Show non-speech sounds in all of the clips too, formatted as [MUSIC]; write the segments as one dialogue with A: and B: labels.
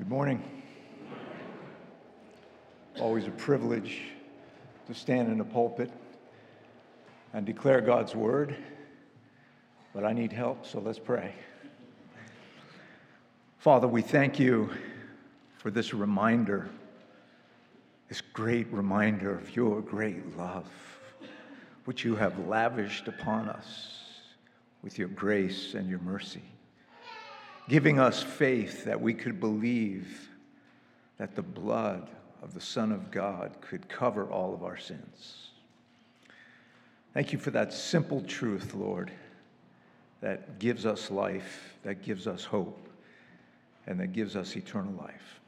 A: Good morning. Always a privilege to stand in a pulpit and declare God's word, but I need help, so let's pray. Father, we thank you for this reminder, this great reminder of your great love, which you have lavished upon us with your grace and your mercy giving us faith that we could believe that the blood of the Son of God could cover all of our sins. Thank you for that simple truth, Lord, that gives us life, that gives us hope, and that gives us eternal life.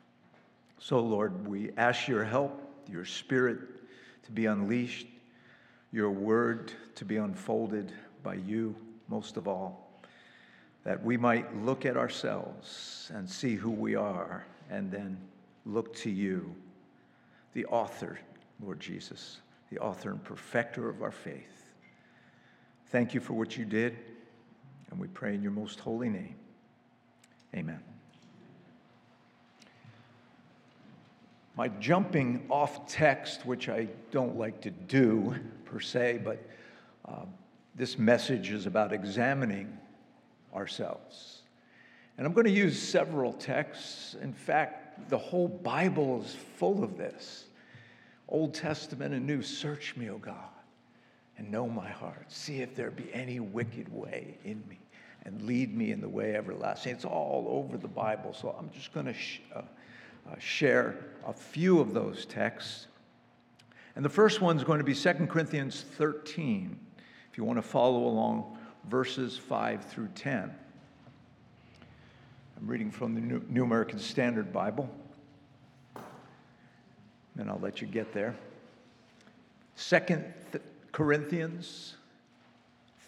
A: So, Lord, we ask your help, your spirit to be unleashed, your word to be unfolded by you most of all that we might look at ourselves and see who we are, and then look to you, the author, Lord Jesus, the author and perfecter of our faith. Thank you for what you did, and we pray in your most holy name. Amen. My jumping off text, which I don't like to do per se, but uh, this message is about examining ourselves. And I'm going to use several texts. In fact, the whole Bible is full of this Old Testament and New. Search me, O God, and know my heart. See if there be any wicked way in me, and lead me in the way everlasting. It's all over the Bible. So I'm just going to sh- uh, uh, share a few of those texts. And the first one is going to be 2 Corinthians 13, if you want to follow along verses 5 through 10. I'm reading from the New American Standard Bible, and I'll let you get there. Second Corinthians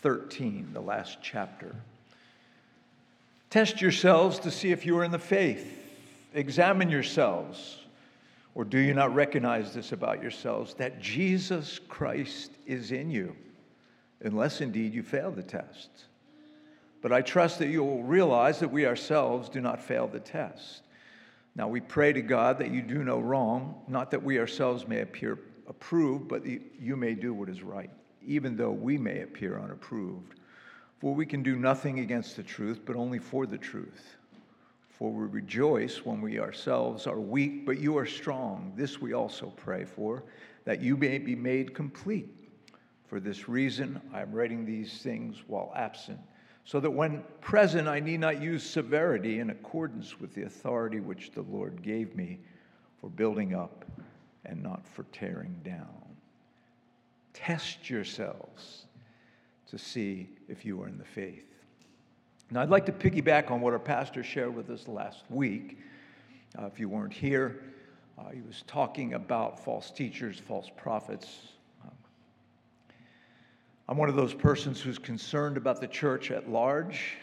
A: 13, the last chapter. Test yourselves to see if you are in the faith. Examine yourselves. Or do you not recognize this about yourselves that Jesus Christ is in you? Unless indeed you fail the test. But I trust that you will realize that we ourselves do not fail the test. Now we pray to God that you do no wrong, not that we ourselves may appear approved, but that you may do what is right, even though we may appear unapproved. For we can do nothing against the truth, but only for the truth. For we rejoice when we ourselves are weak, but you are strong. This we also pray for, that you may be made complete for this reason, I am writing these things while absent, so that when present, I need not use severity in accordance with the authority which the Lord gave me for building up and not for tearing down. Test yourselves to see if you are in the faith. Now, I'd like to piggyback on what our pastor shared with us last week. Uh, if you weren't here, uh, he was talking about false teachers, false prophets, I'm one of those persons who's concerned about the church at large.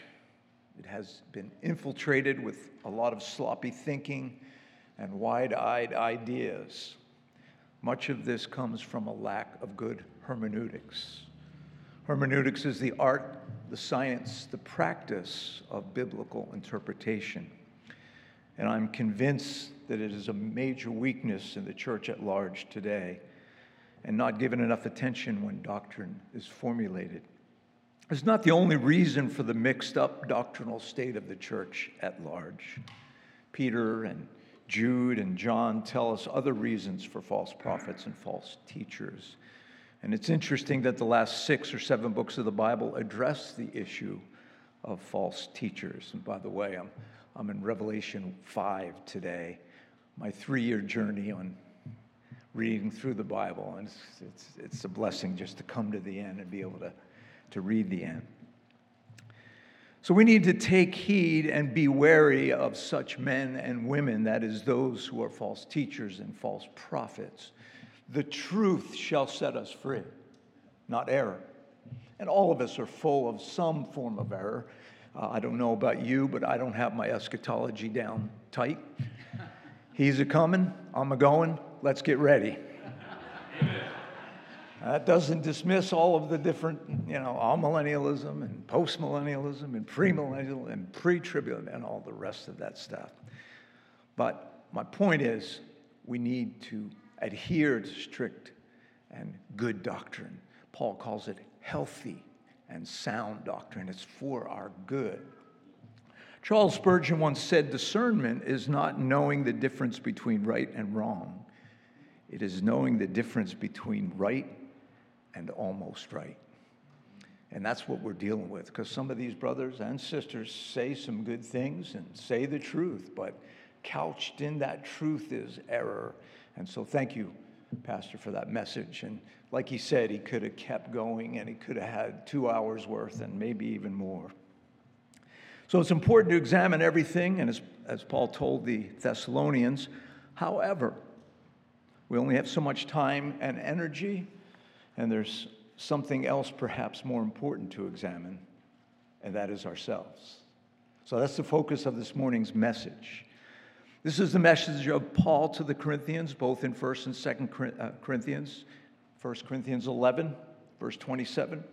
A: It has been infiltrated with a lot of sloppy thinking and wide eyed ideas. Much of this comes from a lack of good hermeneutics. Hermeneutics is the art, the science, the practice of biblical interpretation. And I'm convinced that it is a major weakness in the church at large today and not given enough attention when doctrine is formulated. It's not the only reason for the mixed up doctrinal state of the church at large. Peter and Jude and John tell us other reasons for false prophets and false teachers. And it's interesting that the last six or seven books of the Bible address the issue of false teachers. And by the way, I'm, I'm in Revelation 5 today, my three year journey on reading through the Bible. And it's, it's, it's a blessing just to come to the end and be able to, to read the end. So we need to take heed and be wary of such men and women, that is, those who are false teachers and false prophets. The truth shall set us free, not error. And all of us are full of some form of error. Uh, I don't know about you, but I don't have my eschatology down tight. He's a coming, I'm a going, let's get ready. That doesn't dismiss all of the different, you know, amillennialism and postmillennialism and premillennial and pre-tribulation and all the rest of that stuff. But my point is, we need to adhere to strict and good doctrine. Paul calls it healthy and sound doctrine. It's for our good. Charles Spurgeon once said discernment is not knowing the difference between right and wrong, it is knowing the difference between right and almost right. And that's what we're dealing with because some of these brothers and sisters say some good things and say the truth, but couched in that truth is error. And so, thank you, Pastor, for that message. And like he said, he could have kept going and he could have had two hours worth and maybe even more. So, it's important to examine everything, and as, as Paul told the Thessalonians, however, we only have so much time and energy, and there's something else perhaps more important to examine, and that is ourselves. So that's the focus of this morning's message. This is the message of Paul to the Corinthians, both in 1st and 2nd uh, Corinthians. 1 Corinthians 11, verse 27.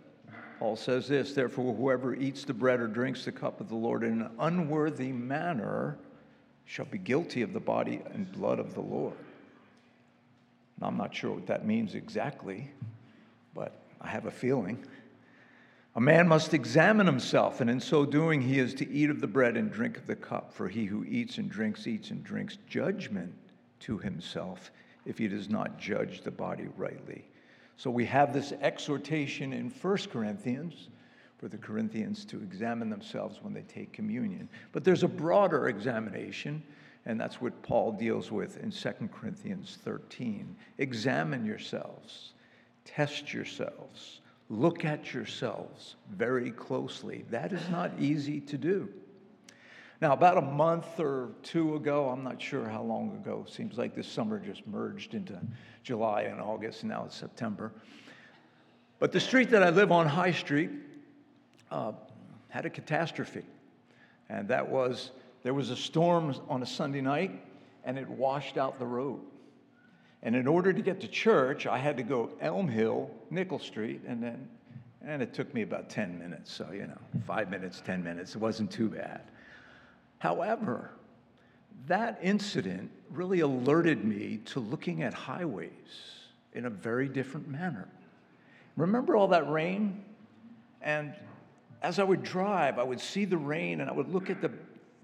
A: Paul says this Therefore, whoever eats the bread or drinks the cup of the Lord in an unworthy manner shall be guilty of the body and blood of the Lord. Now, I'm not sure what that means exactly, but I have a feeling. A man must examine himself, and in so doing, he is to eat of the bread and drink of the cup. For he who eats and drinks, eats and drinks judgment to himself if he does not judge the body rightly. So we have this exhortation in 1 Corinthians for the Corinthians to examine themselves when they take communion. But there's a broader examination, and that's what Paul deals with in 2 Corinthians 13. Examine yourselves Test yourselves. Look at yourselves very closely. That is not easy to do. Now, about a month or two ago, I'm not sure how long ago, seems like this summer just merged into July and August, and now it's September. But the street that I live on, High Street, uh, had a catastrophe. And that was there was a storm on a Sunday night, and it washed out the road. And in order to get to church, I had to go Elm Hill, Nickel Street, and then, and it took me about 10 minutes. So, you know, five minutes, 10 minutes, it wasn't too bad. However, that incident really alerted me to looking at highways in a very different manner. Remember all that rain? And as I would drive, I would see the rain and I would look at the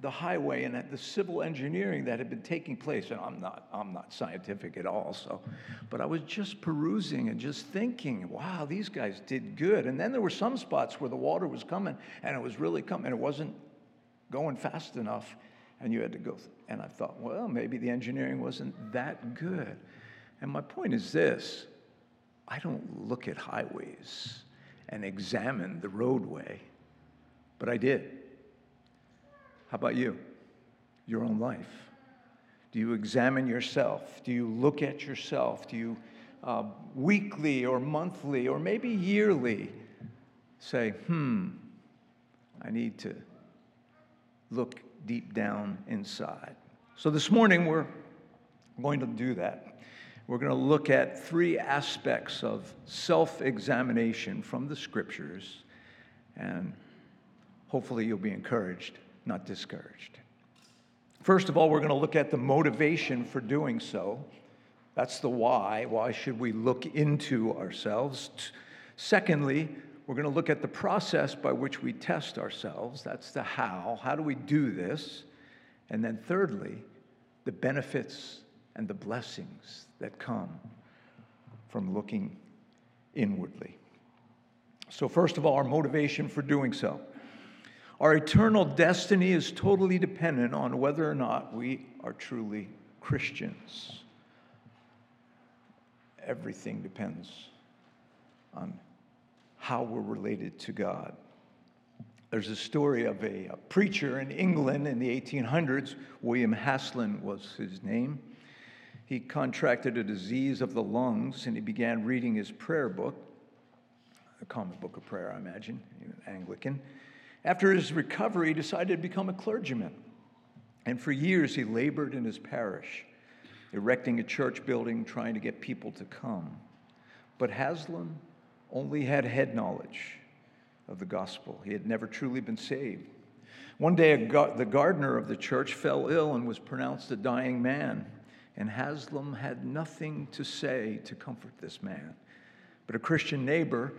A: the highway and the civil engineering that had been taking place. And I'm not, I'm not scientific at all, so, but I was just perusing and just thinking, wow, these guys did good. And then there were some spots where the water was coming and it was really coming. And it wasn't going fast enough and you had to go. And I thought, well, maybe the engineering wasn't that good. And my point is this I don't look at highways and examine the roadway, but I did. How about you? Your own life? Do you examine yourself? Do you look at yourself? Do you uh, weekly or monthly or maybe yearly say, hmm, I need to look deep down inside? So this morning we're going to do that. We're going to look at three aspects of self examination from the scriptures, and hopefully you'll be encouraged not discouraged. First of all, we're going to look at the motivation for doing so. That's the why. Why should we look into ourselves? Secondly, we're going to look at the process by which we test ourselves. That's the how. How do we do this? And then, thirdly, the benefits and the blessings that come from looking inwardly. So, first of all, our motivation for doing so. Our eternal destiny is totally dependent on whether or not we are truly Christians. Everything depends on how we're related to God. There's a story of a, a, preacher in England in the 1800s. William Haslam was his name. He contracted a disease of the lungs and he began reading his prayer book, a common book of prayer, I imagine, Anglican. After his recovery, he decided to become a clergyman. And for years, he labored in his parish, erecting a church building, trying to get people to come. But Haslam only had head knowledge of the gospel, he had never truly been saved. One day, the gardener of the church fell ill and was pronounced a dying man, and Haslam had nothing to say to comfort this man. But a Christian neighbor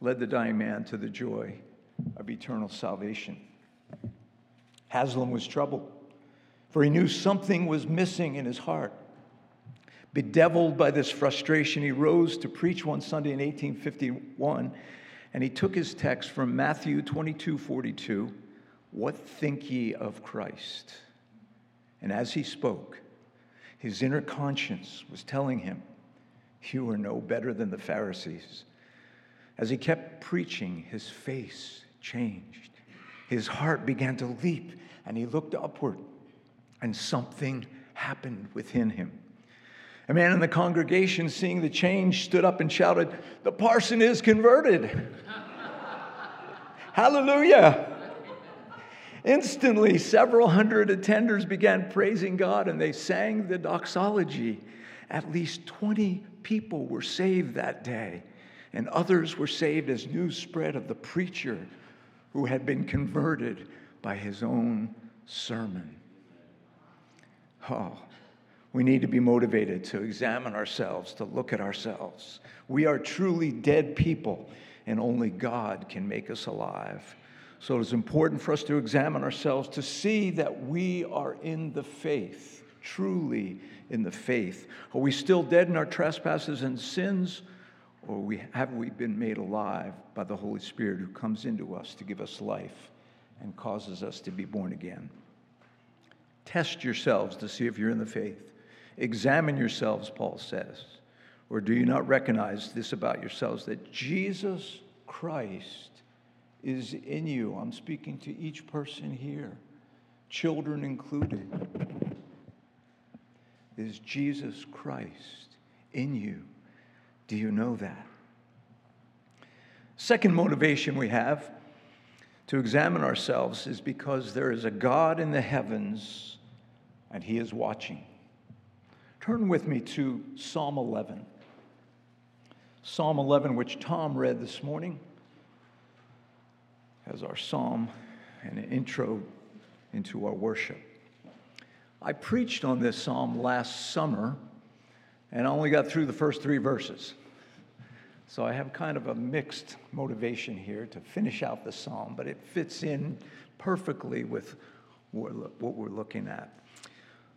A: led the dying man to the joy of eternal salvation. Haslam was troubled, for he knew something was missing in his heart. Bedeviled by this frustration, he rose to preach one Sunday in 1851, and he took his text from Matthew 22 42 what think ye of Christ? And as he spoke, his inner conscience was telling him, You are no better than the Pharisees. As he kept preaching, his face changed. His heart began to leap, and he looked upward, and something happened within him. A man in the congregation, seeing the change, stood up and shouted, The parson is converted. [LAUGHS] Hallelujah. Instantly, several hundred attenders began praising God and they sang the doxology. At least 20 people were saved that day, and others were saved as news spread of the preacher who had been converted by his own sermon. Oh, we need to be motivated to examine ourselves, to look at ourselves. We are truly dead people, and only God can make us alive. So it is important for us to examine ourselves to see that we are in the faith, truly in the faith. Are we still dead in our trespasses and sins? Or we, have we been made alive by the Holy Spirit who comes into us to give us life and causes us to be born again? Test yourselves to see if you're in the faith. Examine yourselves, Paul says. Or do you not recognize this about yourselves that Jesus Christ is in you. I'm speaking to each person here, children included. Is Jesus Christ in you? Do you know that? Second motivation we have to examine ourselves is because there is a God in the heavens and he is watching. Turn with me to Psalm 11. Psalm 11, which Tom read this morning as our psalm and an intro into our worship. I preached on this psalm last summer and I only got through the first three verses. So I have kind of a mixed motivation here to finish out the psalm, but it fits in perfectly with what we're looking at.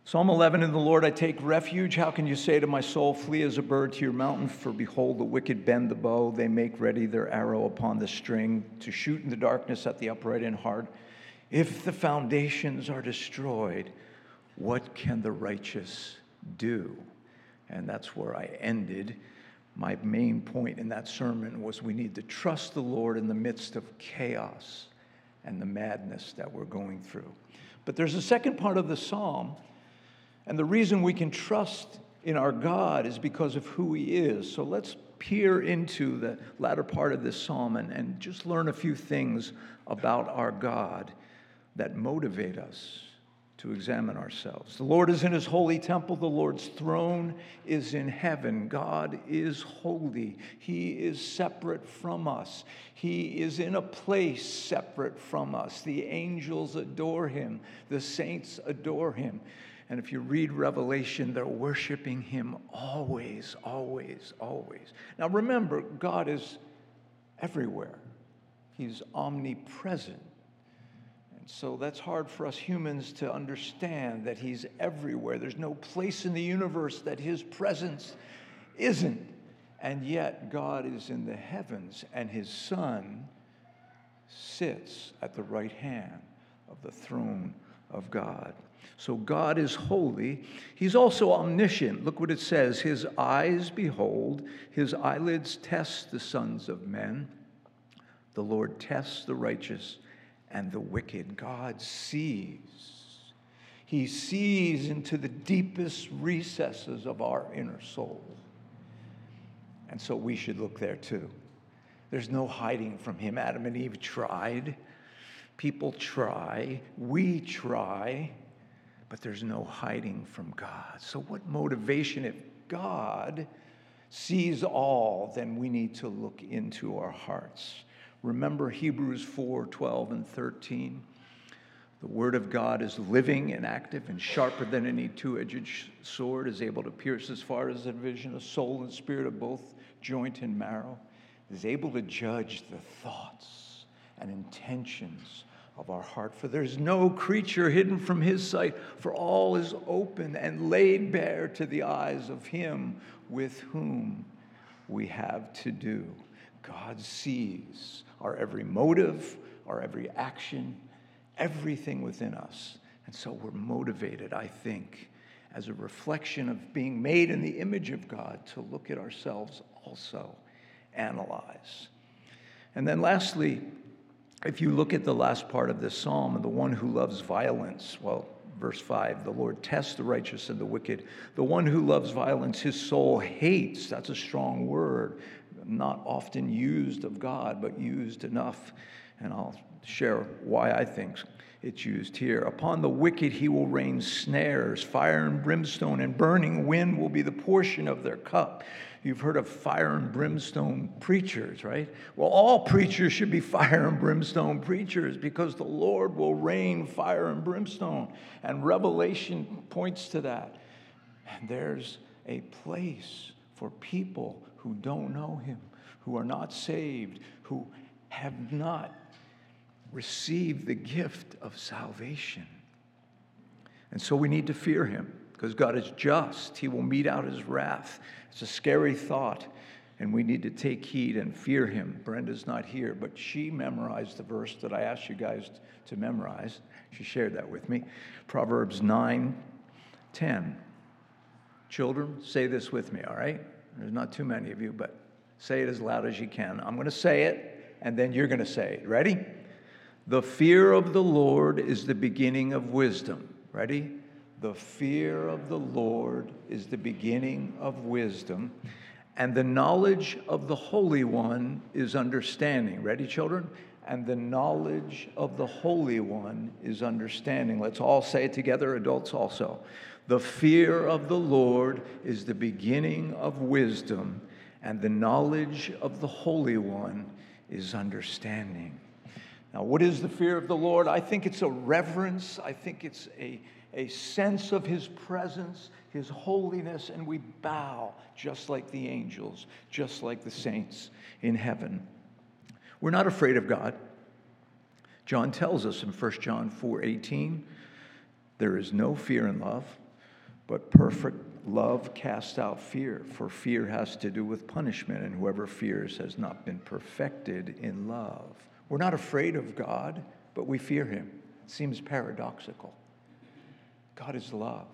A: Psalm 11 In the Lord I take refuge. How can you say to my soul, Flee as a bird to your mountain? For behold, the wicked bend the bow. They make ready their arrow upon the string to shoot in the darkness at the upright in heart. If the foundations are destroyed, what can the righteous do? And that's where I ended. My main point in that sermon was we need to trust the Lord in the midst of chaos and the madness that we're going through. But there's a second part of the psalm and the reason we can trust in our God is because of who He is. So let's peer into the latter part of this psalm and, and just learn a few things about our God that motivate us to examine ourselves. The Lord is in his holy temple. The Lord's throne is in heaven. God is holy. He is separate from us. He is in a place separate from us. The angels adore him, the saints adore him. And if you read Revelation, they're worshiping him always, always, always. Now remember, God is everywhere, he's omnipresent. So that's hard for us humans to understand that he's everywhere. There's no place in the universe that his presence isn't. And yet, God is in the heavens, and his Son sits at the right hand of the throne of God. So God is holy. He's also omniscient. Look what it says His eyes behold, His eyelids test the sons of men. The Lord tests the righteous and the wicked. God sees. He sees into the deepest recesses of our inner soul. And so we should look there too. There's no hiding from Him. Adam and Eve tried. People try. We try but there's no hiding from God. So, what motivation if God sees all, then we need to look into our hearts. Remember Hebrews 4 12 and 13. The Word of God is living and active and sharper than any two edged sword, is able to pierce as far as the division of soul and spirit of both joint and marrow, is able to judge the thoughts and intentions of our heart. For there's no creature hidden from his sight, for all is open and laid bare to the eyes of him with whom we have to do. God sees our every motive, our every action everything within us. And so we're motivated, I think, as a reflection of being made in the image of God, to look at ourselves also, analyze. And then lastly, if you look at the last part of this psalm, the one who loves violence, well, verse 5 the Lord tests the righteous and the wicked. The one who loves violence, his soul hates. That's a strong word, not often used of God, but used enough. And I'll share why I think it's used here. Upon the wicked he will rain snares, fire and brimstone, and burning wind will be the portion of their cup. You've heard of fire and brimstone preachers, right? Well, all preachers should be [LAUGHS] fire and brimstone preachers because the Lord will rain fire and brimstone. And Revelation points to that. And there's a place for people who don't know Him, who are not saved, who have not received the gift of salvation. And so we need to fear him because God is just. He will mete out his wrath. It's a scary thought, and we need to take heed and fear him. Brenda's not here, but she memorized the verse that I asked you guys to memorize. She shared that with me. Proverbs 9 10. Children, say this with me, all right? There's not too many of you, but say it as loud as you can. I'm going to say it, and then you're going to say it. Ready? The fear of the Lord is the beginning of wisdom. Ready? The fear of the Lord is the beginning of wisdom, and the knowledge of the Holy One is understanding. Ready, children? And the knowledge of the Holy One is understanding. Let's all say it together, adults also. The fear of the Lord is the beginning of wisdom, and the knowledge of the Holy One is understanding. Now, what is the fear of the Lord? I think it's a reverence, I think it's a, a sense of His presence, His holiness, and we bow just like the angels, just like the saints in heaven. We're not afraid of God. John tells us in 1 John 4 18, there is no fear in love, but perfect love casts out fear, for fear has to do with punishment, and whoever fears has not been perfected in love. We're not afraid of God, but we fear him. It seems paradoxical. God is love.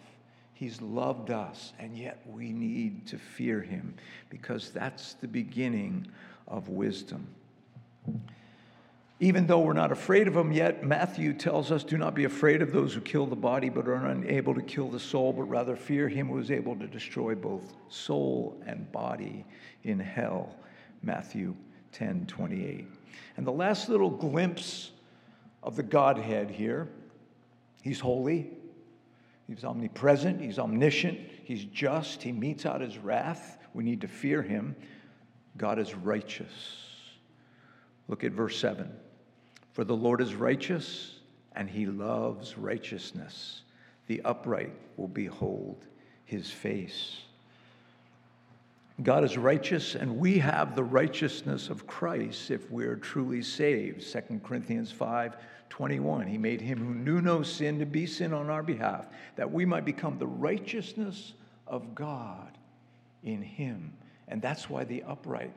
A: He's loved us, and yet we need to fear him because that's the beginning of wisdom. Even though we're not afraid of them yet, Matthew tells us do not be afraid of those who kill the body but are unable to kill the soul, but rather fear him who is able to destroy both soul and body in hell. Matthew 10 28. And the last little glimpse of the Godhead here He's holy, He's omnipresent, He's omniscient, He's just, He metes out His wrath. We need to fear Him. God is righteous. Look at verse 7. For the Lord is righteous, and He loves righteousness. The upright will behold His face. God is righteous, and we have the righteousness of Christ if we're truly saved. 2 Corinthians 5 21. He made him who knew no sin to be sin on our behalf, that we might become the righteousness of God in him. And that's why the upright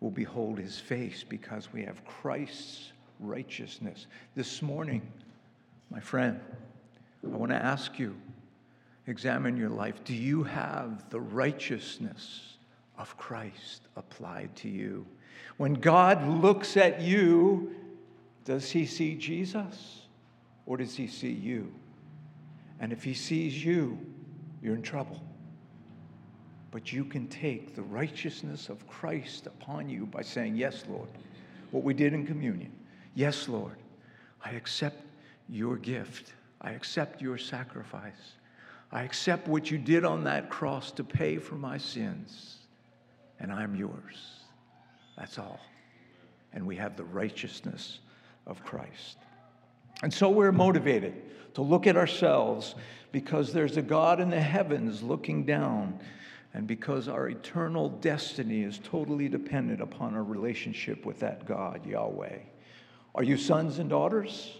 A: will behold his face, because we have Christ's righteousness. This morning, my friend, I want to ask you examine your life. Do you have the righteousness of Christ applied to you? When God looks at you, does he see Jesus or does he see you? And if he sees you, you're in trouble. But you can take the righteousness of Christ upon you by saying, Yes, Lord. What we did in communion. Yes, Lord. I accept your gift. I accept your sacrifice. I accept what you did on that cross to pay for my sins, and I'm yours. That's all. And we have the righteousness of Christ. And so we're motivated to look at ourselves because there's a God in the heavens looking down, and because our eternal destiny is totally dependent upon our relationship with that God, Yahweh. Are you sons and daughters?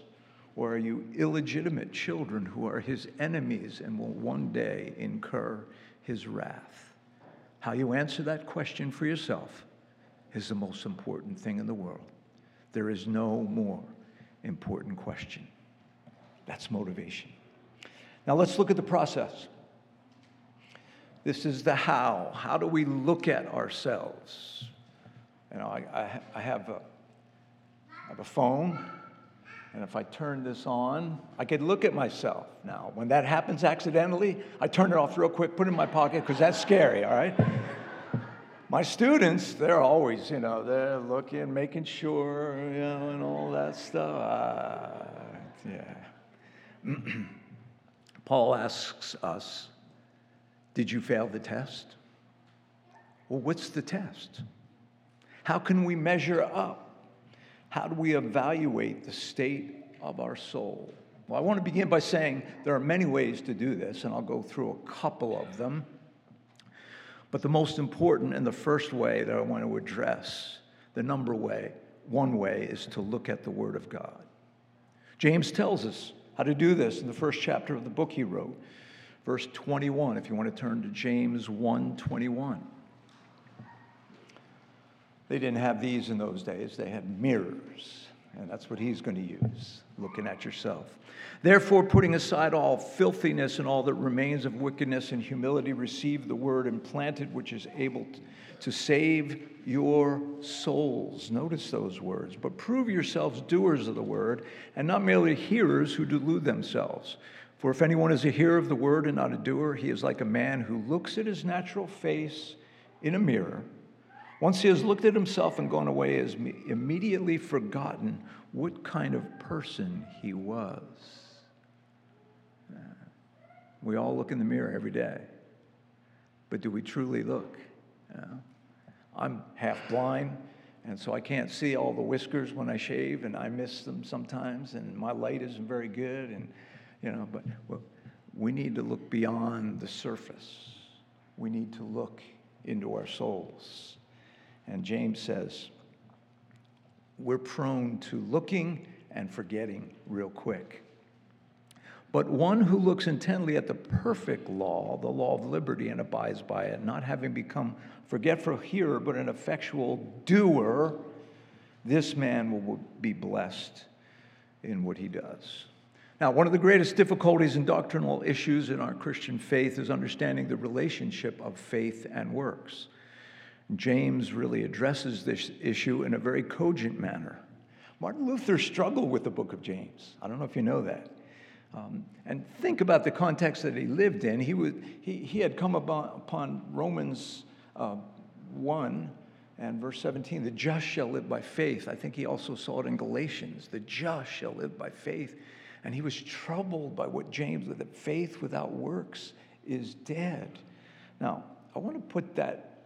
A: Or are you illegitimate children who are his enemies and will one day incur his wrath? How you answer that question for yourself is the most important thing in the world. There is no more important question. That's motivation. Now let's look at the process. This is the how. How do we look at ourselves? You know, I, I, I have, a, I have a phone, and if I turn this on, I could look at myself. Now, when that happens accidentally, I turn it off real quick, put it in my pocket, because that's scary, all right? my students, they're always, you know, they're looking, making sure, you know, and all that stuff. Uh, yeah. [CLEARS THROAT] Paul asks us, Did you fail the test? Well, what's the test? How can we measure up? How do we evaluate the state of our soul? Well, I want to begin by saying there are many ways to do this, and I'll go through a couple of them. But the most important and the first way that I want to address, the number way, one way, is to look at the Word of God. James tells us how to do this in the first chapter of the book he wrote, verse 21, if you want to turn to James 1 21. They didn't have these in those days, they had mirrors. And that's what he's going to use, looking at yourself. Therefore, putting aside all filthiness and all that remains of wickedness and humility, receive the word implanted, which is able to save your souls. Notice those words. But prove yourselves doers of the word, and not merely hearers who delude themselves. For if anyone is a hearer of the word and not a doer, he is like a man who looks at his natural face in a mirror once he has looked at himself and gone away, has immediately forgotten what kind of person he was. We all look in the mirror every day, but do we truly look? Uh, I'm half blind, and so I can't see all the whiskers when I shave, and I miss them sometimes, and my light isn't very good, and you know. But well, we need to look beyond the surface. We need to look into our souls. And James says, we're prone to looking and forgetting real quick. But one who looks intently at the perfect law, the law of liberty, and abides by it, not having become forgetful hearer, but an effectual doer, this man will be blessed in what he does. Now, one of the greatest difficulties and doctrinal issues in our Christian faith is understanding the relationship of faith and works. James really addresses this issue in a very cogent manner. Martin Luther struggled with the book of James. I don't know if you know that. Um, and think about the context that he lived in. He, was, he, he had come upon Romans uh, 1 and verse 17 the just shall live by faith. I think he also saw it in Galatians the just shall live by faith. And he was troubled by what James, that faith without works is dead. Now, I want to put that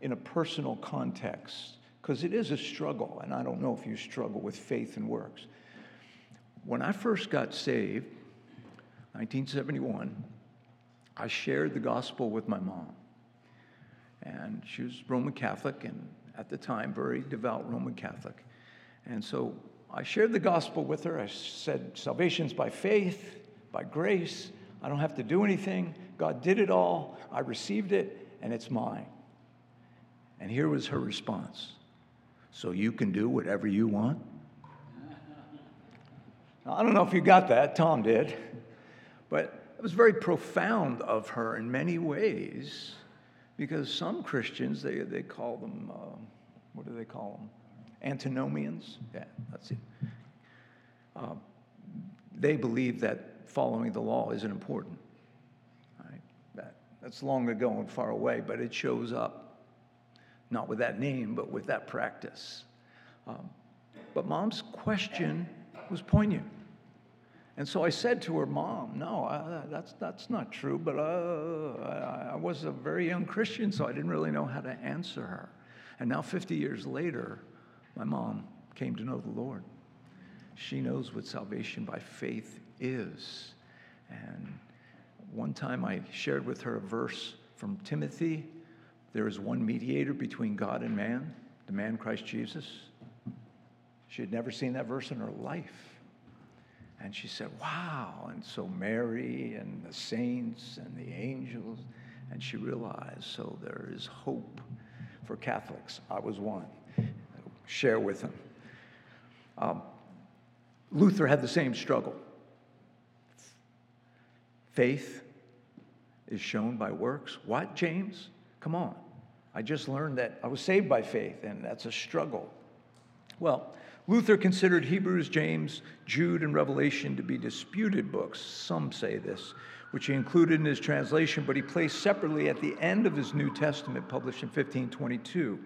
A: in a personal context because it is a struggle, and I don't know if you struggle with faith and works. When I first got saved, 1971, I shared the gospel with my mom. And she was Roman Catholic, and at the time, very devout Roman Catholic. And so I shared the gospel with her. I said, Salvation's by faith, by grace. I don't have to do anything. God did it all. I received it, and it's mine. And here was her response So you can do whatever you want? Now, I don't know if you got that, Tom did, but it was very profound of her in many ways because some Christians, they, they call them, uh, what do they call them? Antinomians? Yeah, that's it. Uh, they believe that following the law isn't important. Right? That, that's long ago and far away, but it shows up not with that name, but with that practice. Um, but mom's question was poignant. And so I said to her, Mom, no, uh, that's, that's not true, but uh, I, I was a very young Christian, so I didn't really know how to answer her. And now, 50 years later, my mom came to know the Lord. She knows what salvation by faith is. And one time I shared with her a verse from Timothy there is one mediator between God and man, the man Christ Jesus. She had never seen that verse in her life. And she said, Wow. And so Mary and the saints and the angels, and she realized, so there is hope for Catholics. I was one. Share with them. Um, Luther had the same struggle. Faith is shown by works. What, James? Come on. I just learned that I was saved by faith, and that's a struggle. Well, Luther considered Hebrews, James, Jude, and Revelation to be disputed books. Some say this, which he included in his translation, but he placed separately at the end of his New Testament, published in 1522.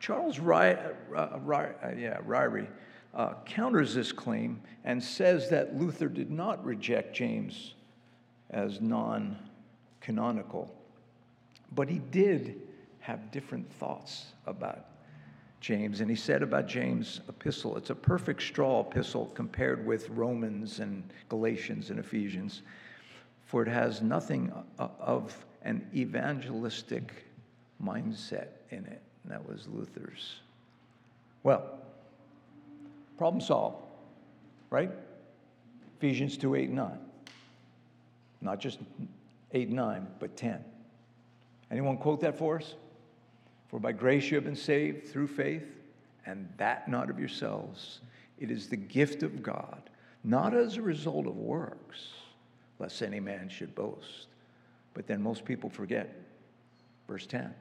A: Charles Ry, uh, Ry, uh, yeah, Ryrie uh, counters this claim and says that Luther did not reject James as non canonical, but he did have different thoughts about James. And he said about James' epistle, it's a perfect straw epistle compared with Romans and Galatians and Ephesians, for it has nothing of an evangelistic mindset in it. And that was Luther's. Well, problem solved, right? Ephesians 2 8 9. Not just 8 9, but 10. Anyone quote that for us? For by grace you have been saved through faith, and that not of yourselves. It is the gift of God, not as a result of works, lest any man should boast. But then most people forget. Verse 10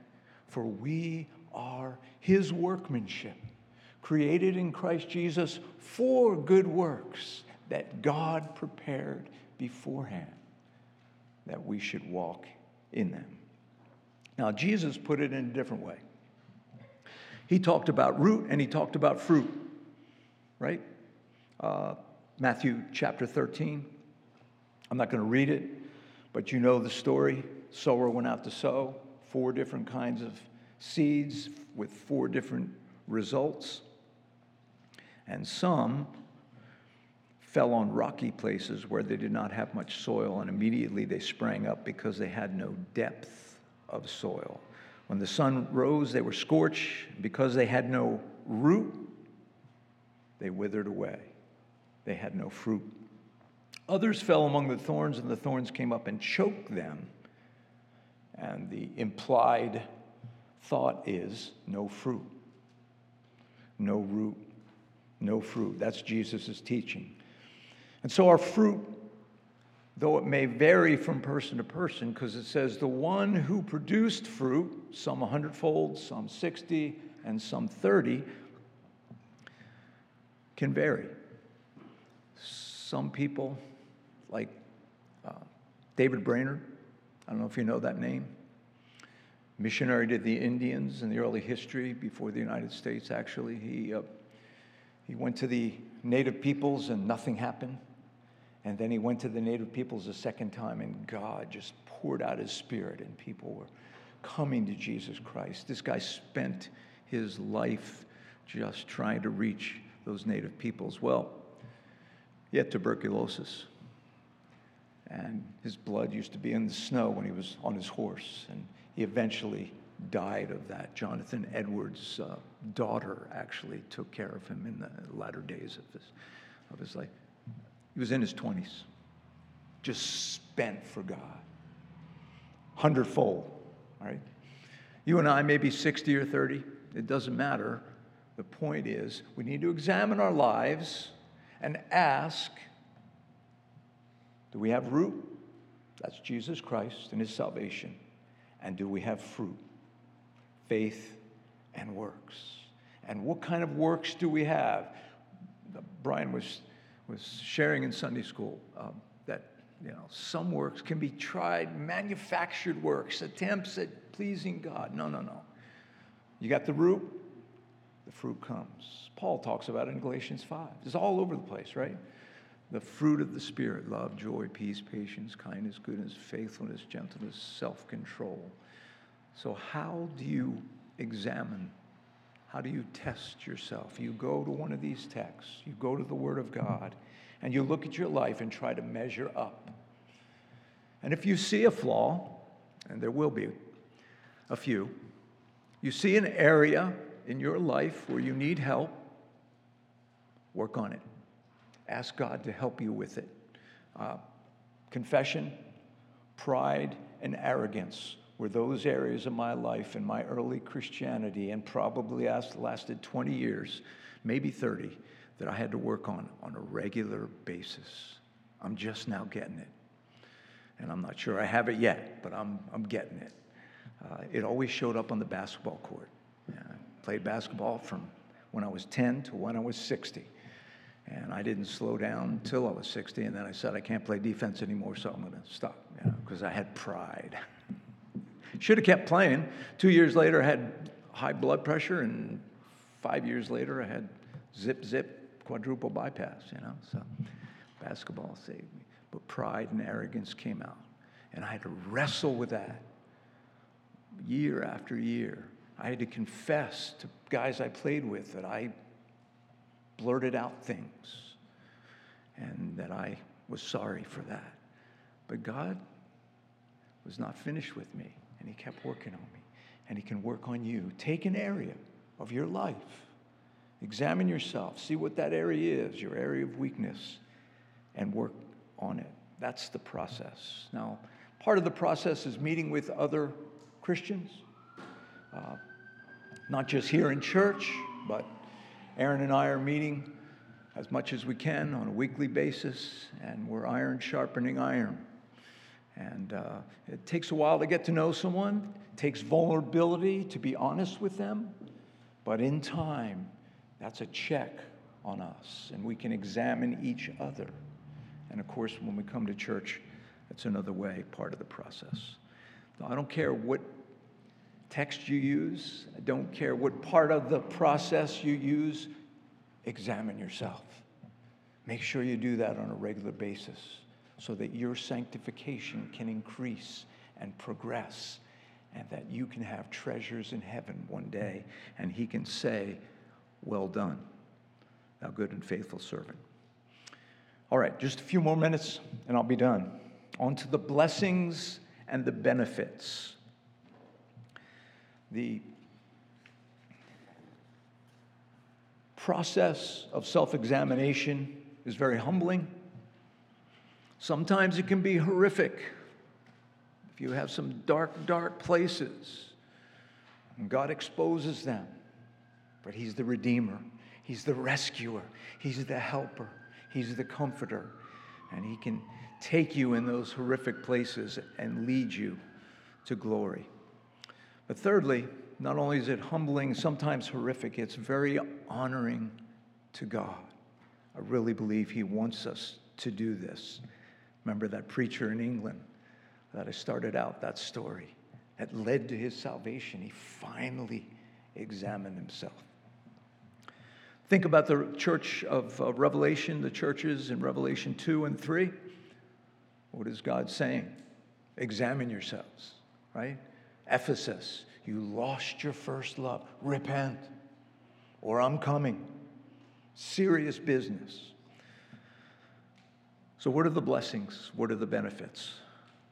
A: For we are his workmanship, created in Christ Jesus for good works that God prepared beforehand that we should walk in them. Now, Jesus put it in a different way. He talked about root and he talked about fruit, right? Uh, Matthew chapter 13. I'm not going to read it, but you know the story. Sower went out to sow, four different kinds of seeds with four different results. And some fell on rocky places where they did not have much soil, and immediately they sprang up because they had no depth of soil. When the sun rose, they were scorched. Because they had no root, they withered away. They had no fruit. Others fell among the thorns, and the thorns came up and choked them. And the implied thought is no fruit, no root, no fruit. That's Jesus' teaching. And so our fruit though it may vary from person to person, because it says the one who produced fruit, some a hundredfold, some 60, and some 30, can vary. Some people, like uh, David Brainerd, I don't know if you know that name, missionary to the Indians in the early history before the United States, actually. He, uh, he went to the native peoples and nothing happened. And then he went to the native peoples a second time, and God just poured out his spirit, and people were coming to Jesus Christ. This guy spent his life just trying to reach those native peoples. Well, he had tuberculosis, and his blood used to be in the snow when he was on his horse, and eventually died of that. Jonathan Edwards' uh, daughter actually took care of him in the latter days of his, of his life. He was in his 20s, just spent for God, hundredfold, right? You and I may be 60 or 30, it doesn't matter. The point is, we need to examine our lives and ask do we have root? That's Jesus Christ and his salvation. And do we have fruit? Faith and works. And what kind of works do we have? Brian was was sharing in Sunday school um, that you know some works can be tried, manufactured works, attempts at pleasing God. No, no, no. You got the root, the fruit comes. Paul talks about it in Galatians 5. It's all over the place, right? The fruit of the Spirit love, joy, peace, patience, kindness, goodness, faithfulness, gentleness, self control. So, how do you examine How do you test yourself? You go to one of these texts, you go to the Word of God, and you look at your life and try to measure up. And if you see a flaw, and there will be a few, you see an area in your life where you need help, work on it. Ask God to help you with it. Uh, confession, pride, and arrogance were those areas of my life in my early Christianity and probably lasted 20 years, maybe 30, that I had to work on on a regular basis. I'm just now getting it. And I'm not sure I have it yet, but I'm, I'm getting it. Uh, it always showed up on the basketball court. I played basketball from when I was 10 to when I was 60. And I didn't slow down until I was 60. And then I said, I can't play defense anymore, so I'm going to stop, because you know, I had pride. [LAUGHS] Should have kept playing. Two years later, I had high blood pressure, and five years later, I had zip, zip, quadruple bypass, you know. So basketball saved me. But pride and arrogance came out. And I had to wrestle with that year after year. I had to confess to guys I played with that I blurted out things and that I was sorry for that. But God was not finished with me and He kept working on me. And He can work on you. Take an area of your life, examine yourself, see what that area is, your area of weakness, and work on it. That's the process. Now, part of the process is meeting with other Christians, uh, not just here in church, but Aaron and I are meeting as much as we can on a weekly basis, and we're iron sharpening iron. And uh, it takes a while to get to know someone, it takes vulnerability to be honest with them. But in time, that's a check on us, and we can examine each other. And of course, when we come to church, that's another way, part of the process. I don't care what text you use, I don't care what part of the process you use, examine yourself. Make sure you do that on a regular basis so that your sanctification can increase and progress and that you can have treasures in heaven one day and he can say, Well done, thou good and faithful servant. All right, just a few more minutes and I'll be done. On to the blessings and the benefits. The process of self examination is very humbling Sometimes it can be horrific. If you have some dark, dark places, and God exposes them. But He's the Redeemer, He's the rescuer, He's the helper, He's the comforter. And He can take you in those horrific places and lead you to glory. But thirdly, not only is it humbling, sometimes horrific, it's very honoring to God. I really believe He wants us to do this. Remember that preacher in England that I started out that story that led to his salvation. He finally examined himself. Think about the church of uh, Revelation, the churches in Revelation 2 and 3. What is God saying? Examine yourselves, right? Ephesus, you lost your first love. Repent, or I'm coming. Serious business. So, what are the blessings? What are the benefits?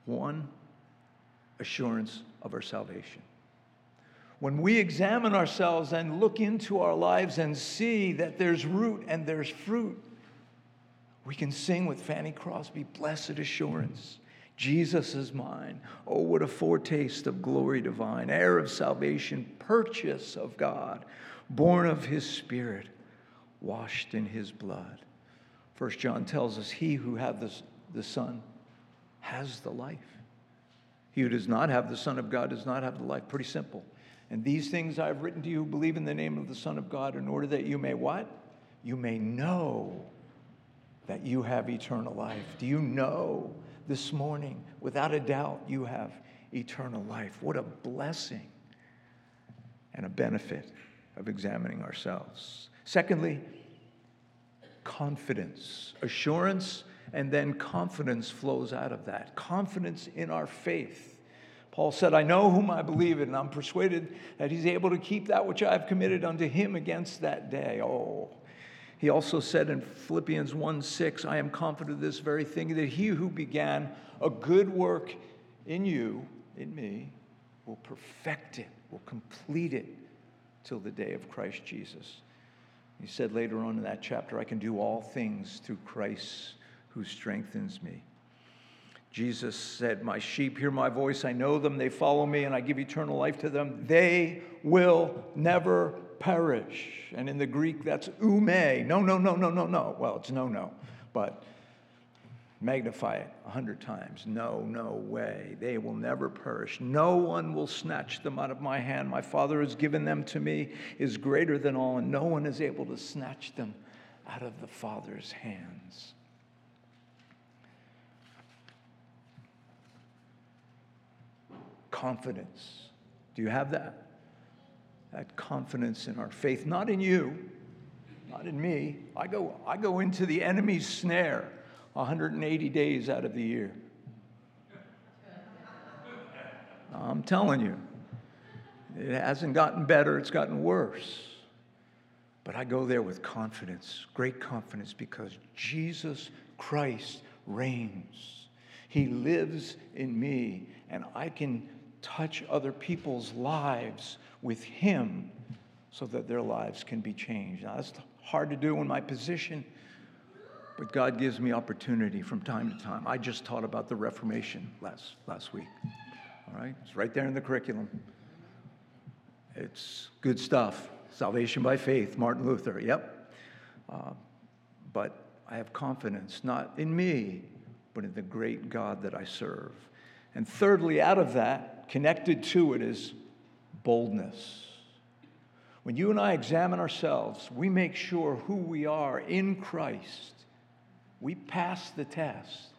A: One, assurance of our salvation. When we examine ourselves and look into our lives and see that there's root and there's fruit, we can sing with Fanny Crosby, Blessed Assurance. Jesus is mine. Oh, what a foretaste of glory divine, heir of salvation, purchase of God, born of his Spirit, washed in his blood. First John tells us, He who hath the, the Son has the life. He who does not have the Son of God does not have the life. Pretty simple. And these things I have written to you who believe in the name of the Son of God, in order that you may what? You may know that you have eternal life. Do you know this morning, without a doubt, you have eternal life? What a blessing and a benefit of examining ourselves. Secondly, confidence, assurance, and then confidence flows out of that. Confidence in our faith. Paul said, I know whom I believe in, and I'm persuaded that he's able to keep that which I have committed unto him against that day. Oh. He also said in Philippians 1 6, I am confident of this very thing, that he who began a good work in you, in me, will perfect it, will complete it till the day of Christ Jesus. He said later on in that chapter, I can do all things through Christ who strengthens me. Jesus said, My sheep hear my voice, I know them, they follow me, and I give eternal life to them. They will never perish. And in the Greek, that's ou me. No, no, no, no, no, no. Well, it's no, no, but magnify it a hundred times. No, no way. They will never perish. No one will snatch them out of my hand. My Father has given them to me, is greater than all, and no one is able to snatch them out of the Father's hands. confidence. Do you have that? That confidence in our faith, not in you, not in me. I go, I go into the enemy's snare 180 days out of the year. I'm telling you, it hasn't gotten better, it's gotten worse. But I go there with confidence, great confidence, because Jesus Christ reigns. He lives in me, and I can touch other people's lives with Him so that their lives can be changed. Now, that's hard to do in my position, but God gives me opportunity from time to time. I just taught about the Reformation last, last week. All right? It's right there in the curriculum. It's good stuff. Salvation by faith, Martin Luther, yep. Uh, but I have confidence, not in me, but in the great God that I serve. And thirdly, out of that, connected to it is boldness. When you and I examine ourselves, we make sure who we are in Christ. We pass the test.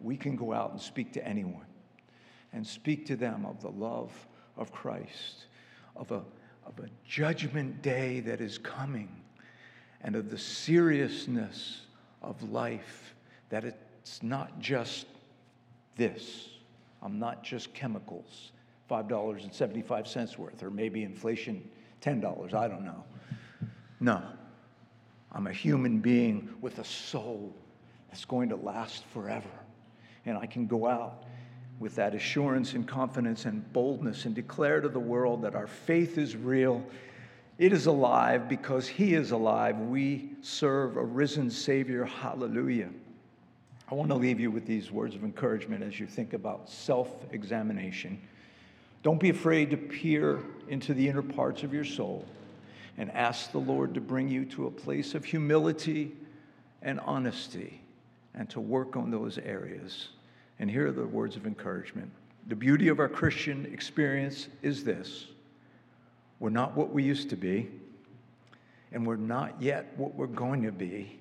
A: We can go out and speak to anyone and speak to them of the love of Christ, of a, of a judgment day that is coming, and of the seriousness of life, that it's not just this. I'm not just chemicals, $5.75 worth, or maybe inflation $10, I don't know. No. I'm a human being with a soul that's going to last forever. And I can go out with that assurance and confidence and boldness and declare to the world that our faith is real. It is alive because He is alive. We serve a risen Savior. Hallelujah. I want to leave you with these words of encouragement as you think about self examination. Don't be afraid to peer into the inner parts of your soul and ask the Lord to bring you to a place of humility and honesty and to work on those areas. And here are the words of encouragement. The beauty of our Christian experience is this we're not what we used to be, and we're not yet what we're going to be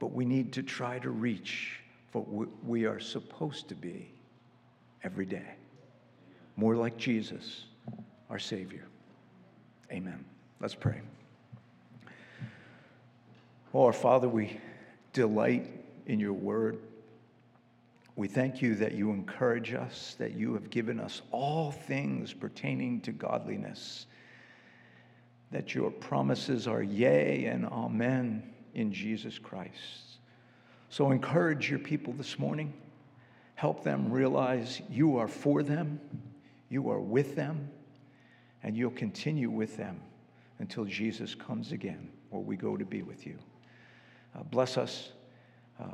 A: but we need to try to reach what we are supposed to be every day. More like Jesus, our Savior. Amen. Let's pray. Oh, our Father, we delight in your word. We thank you that you encourage us, that you have given us all things pertaining to godliness, that your promises are yea and amen in Jesus Christ. So encourage your people this morning. Help them realize you are for them, you are with them, and you'll continue with them until Jesus comes again, or we go to be with you. Uh, bless us uh,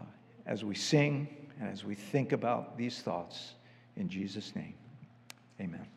A: as we sing and as we think about these thoughts. In Jesus' name, amen.